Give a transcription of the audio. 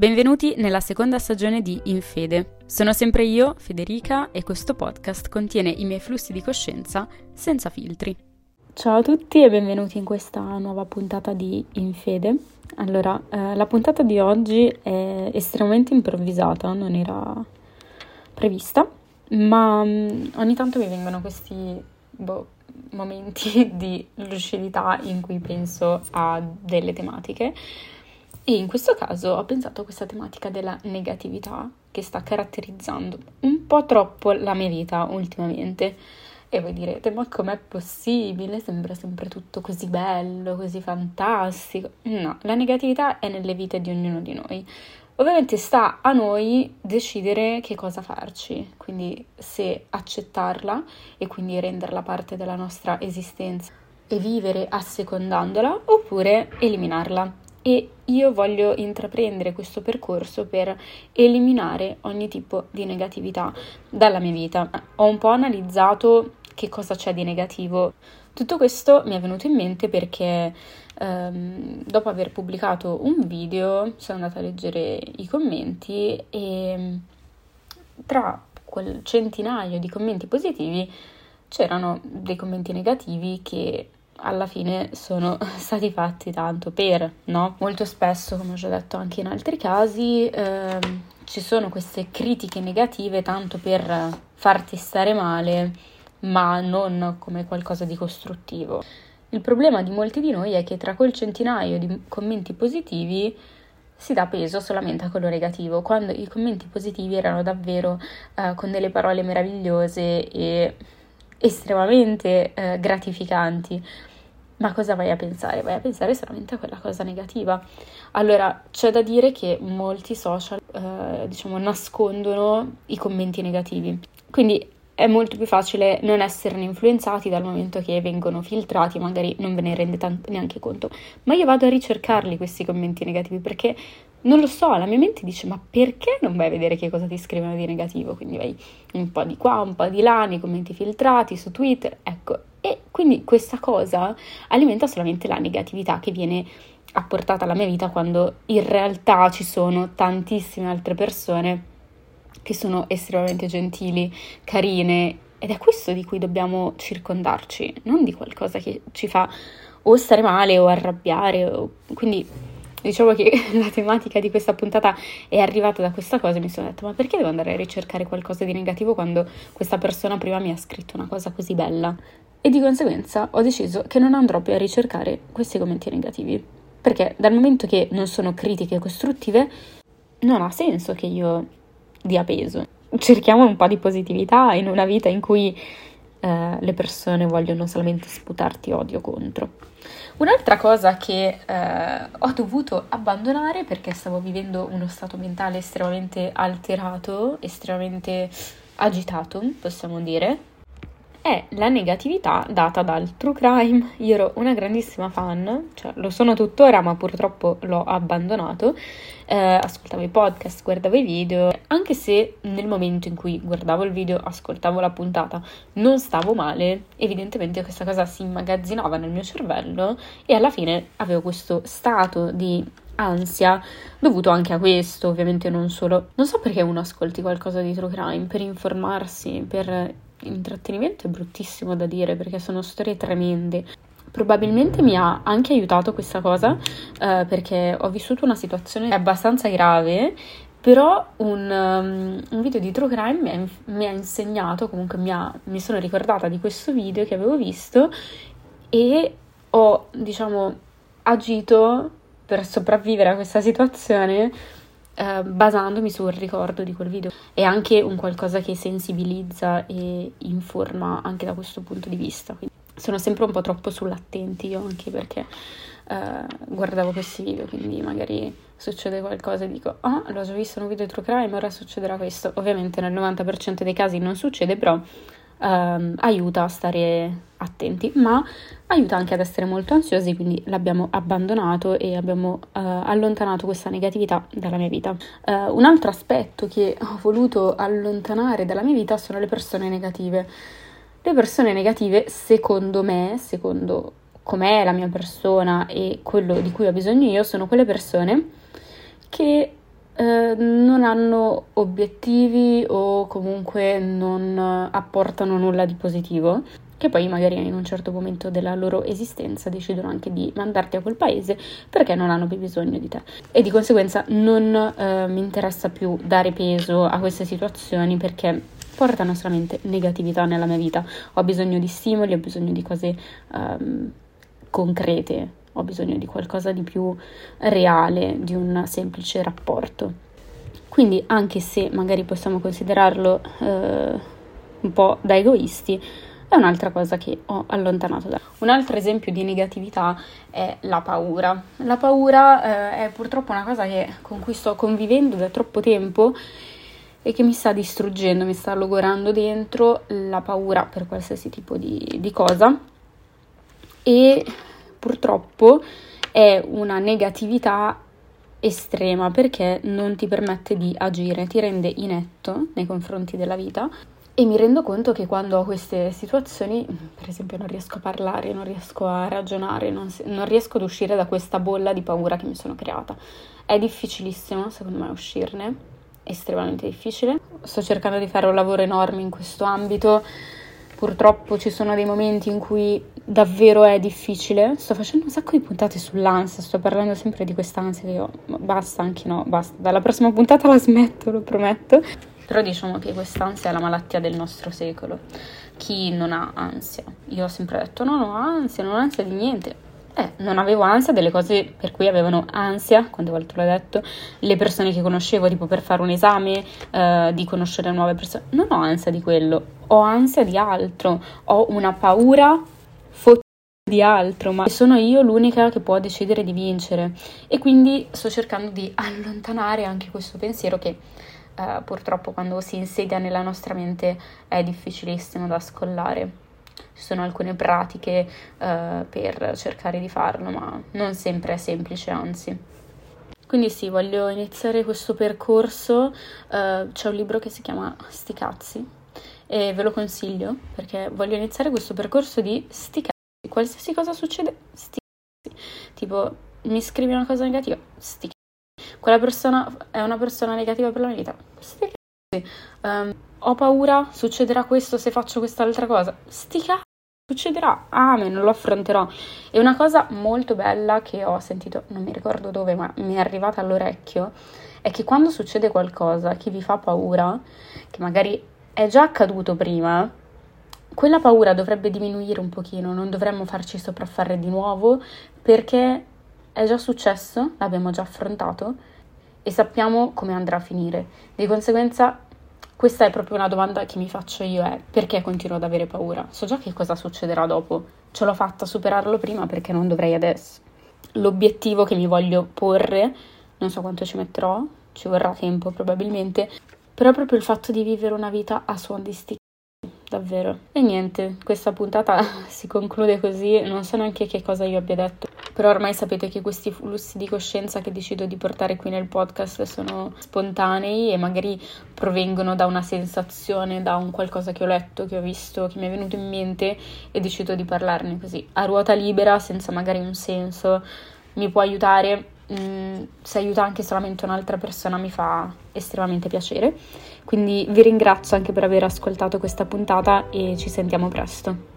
Benvenuti nella seconda stagione di In Fede. Sono sempre io, Federica, e questo podcast contiene i miei flussi di coscienza senza filtri. Ciao a tutti e benvenuti in questa nuova puntata di In Fede. Allora, eh, la puntata di oggi è estremamente improvvisata, non era prevista, ma um, ogni tanto mi vengono questi boh, momenti di lucidità in cui penso a delle tematiche e in questo caso ho pensato a questa tematica della negatività che sta caratterizzando un po' troppo la mia vita ultimamente. E voi direte, ma com'è possibile? Sembra sempre tutto così bello, così fantastico. No, la negatività è nelle vite di ognuno di noi. Ovviamente sta a noi decidere che cosa farci, quindi se accettarla e quindi renderla parte della nostra esistenza e vivere assecondandola oppure eliminarla e io voglio intraprendere questo percorso per eliminare ogni tipo di negatività dalla mia vita. Ho un po' analizzato che cosa c'è di negativo. Tutto questo mi è venuto in mente perché ehm, dopo aver pubblicato un video sono andata a leggere i commenti e tra quel centinaio di commenti positivi c'erano dei commenti negativi che alla fine sono stati fatti tanto per, no? Molto spesso, come ho già detto anche in altri casi, ehm, ci sono queste critiche negative tanto per farti stare male, ma non come qualcosa di costruttivo. Il problema di molti di noi è che tra quel centinaio di commenti positivi si dà peso solamente a quello negativo, quando i commenti positivi erano davvero eh, con delle parole meravigliose e estremamente eh, gratificanti. Ma cosa vai a pensare? Vai a pensare solamente a quella cosa negativa. Allora, c'è da dire che molti social, eh, diciamo, nascondono i commenti negativi. Quindi è molto più facile non esserne influenzati dal momento che vengono filtrati, magari non ve ne rendete neanche conto. Ma io vado a ricercarli questi commenti negativi perché non lo so, la mia mente dice ma perché non vai a vedere che cosa ti scrivono di negativo? Quindi vai un po' di qua, un po' di là, nei commenti filtrati su Twitter, ecco. E quindi questa cosa alimenta solamente la negatività che viene apportata alla mia vita quando in realtà ci sono tantissime altre persone che sono estremamente gentili, carine ed è questo di cui dobbiamo circondarci, non di qualcosa che ci fa o stare male o arrabbiare. O... Quindi diciamo che la tematica di questa puntata è arrivata da questa cosa e mi sono detto ma perché devo andare a ricercare qualcosa di negativo quando questa persona prima mi ha scritto una cosa così bella? E di conseguenza ho deciso che non andrò più a ricercare questi commenti negativi, perché dal momento che non sono critiche costruttive non ha senso che io dia peso. Cerchiamo un po' di positività in una vita in cui eh, le persone vogliono solamente sputarti odio contro. Un'altra cosa che eh, ho dovuto abbandonare perché stavo vivendo uno stato mentale estremamente alterato, estremamente agitato, possiamo dire, è la negatività data dal true crime. Io ero una grandissima fan, cioè lo sono tuttora, ma purtroppo l'ho abbandonato. Eh, ascoltavo i podcast, guardavo i video, anche se nel momento in cui guardavo il video, ascoltavo la puntata, non stavo male, evidentemente questa cosa si immagazzinava nel mio cervello e alla fine avevo questo stato di ansia dovuto anche a questo, ovviamente non solo. Non so perché uno ascolti qualcosa di true crime per informarsi, per intrattenimento è bruttissimo da dire perché sono storie tremende. Probabilmente mi ha anche aiutato questa cosa eh, perché ho vissuto una situazione abbastanza grave, però un, um, un video di True Crime mi ha, mi ha insegnato, comunque mi, ha, mi sono ricordata di questo video che avevo visto e ho, diciamo, agito per sopravvivere a questa situazione eh, basandomi sul ricordo di quel video. È anche un qualcosa che sensibilizza e informa anche da questo punto di vista. Quindi sono sempre un po' troppo sull'attenti io anche perché eh, guardavo questi video, quindi magari succede qualcosa e dico ah, l'ho già visto in un video di true crime, ora succederà questo. Ovviamente nel 90% dei casi non succede, però ehm, aiuta a stare attenti, ma aiuta anche ad essere molto ansiosi, quindi l'abbiamo abbandonato e abbiamo eh, allontanato questa negatività dalla mia vita. Eh, un altro aspetto che ho voluto allontanare dalla mia vita sono le persone negative. Le persone negative, secondo me, secondo com'è la mia persona e quello di cui ho bisogno io, sono quelle persone che eh, non hanno obiettivi o comunque non apportano nulla di positivo che poi magari in un certo momento della loro esistenza decidono anche di mandarti a quel paese perché non hanno più bisogno di te. E di conseguenza non eh, mi interessa più dare peso a queste situazioni perché portano solamente negatività nella mia vita. Ho bisogno di stimoli, ho bisogno di cose um, concrete, ho bisogno di qualcosa di più reale, di un semplice rapporto. Quindi anche se magari possiamo considerarlo uh, un po' da egoisti, è un'altra cosa che ho allontanato da. Un altro esempio di negatività è la paura. La paura eh, è purtroppo una cosa che, con cui sto convivendo da troppo tempo e che mi sta distruggendo, mi sta logorando dentro la paura per qualsiasi tipo di, di cosa e purtroppo è una negatività estrema perché non ti permette di agire, ti rende inetto nei confronti della vita e mi rendo conto che quando ho queste situazioni, per esempio non riesco a parlare, non riesco a ragionare, non, non riesco ad uscire da questa bolla di paura che mi sono creata. È difficilissimo secondo me uscirne, estremamente difficile. Sto cercando di fare un lavoro enorme in questo ambito. Purtroppo ci sono dei momenti in cui davvero è difficile. Sto facendo un sacco di puntate sull'ansia, sto parlando sempre di quest'ansia che io basta anche no, basta. Dalla prossima puntata la smetto, lo prometto. Però diciamo che quest'ansia è la malattia del nostro secolo. Chi non ha ansia? Io ho sempre detto no, non ho ansia, non ho ansia di niente. Eh, non avevo ansia delle cose per cui avevano ansia, quante volte l'ho detto, le persone che conoscevo, tipo per fare un esame, eh, di conoscere nuove persone. Non ho ansia di quello, ho ansia di altro, ho una paura di altro, ma sono io l'unica che può decidere di vincere. E quindi sto cercando di allontanare anche questo pensiero che eh, purtroppo quando si insedia nella nostra mente è difficilissimo da scollare. Ci sono alcune pratiche eh, per cercare di farlo, ma non sempre è semplice, anzi. Quindi sì, voglio iniziare questo percorso. Uh, c'è un libro che si chiama Sti cazzi e ve lo consiglio perché voglio iniziare questo percorso di sti cazzi. Qualsiasi cosa succede, sti. Tipo, mi scrivi una cosa negativa, sti quella persona è una persona negativa per la mia vita. Sti. Um, ho paura, succederà questo se faccio quest'altra cosa. Sti. Succederà, amen, lo affronterò. E una cosa molto bella che ho sentito, non mi ricordo dove, ma mi è arrivata all'orecchio, è che quando succede qualcosa che vi fa paura, che magari è già accaduto prima, quella paura dovrebbe diminuire un pochino, non dovremmo farci sopraffare di nuovo perché è già successo, l'abbiamo già affrontato e sappiamo come andrà a finire. Di conseguenza, questa è proprio una domanda che mi faccio io, è perché continuo ad avere paura? So già che cosa succederà dopo, ce l'ho fatta a superarlo prima perché non dovrei adesso. L'obiettivo che mi voglio porre, non so quanto ci metterò, ci vorrà tempo probabilmente, però proprio il fatto di vivere una vita a suon di davvero. E niente, questa puntata si conclude così, non so neanche che cosa io abbia detto, però ormai sapete che questi flussi di coscienza che decido di portare qui nel podcast sono spontanei e magari provengono da una sensazione, da un qualcosa che ho letto, che ho visto, che mi è venuto in mente e decido di parlarne così, a ruota libera, senza magari un senso. Mi può aiutare Mm, se aiuta anche solamente un'altra persona mi fa estremamente piacere. Quindi vi ringrazio anche per aver ascoltato questa puntata e ci sentiamo presto.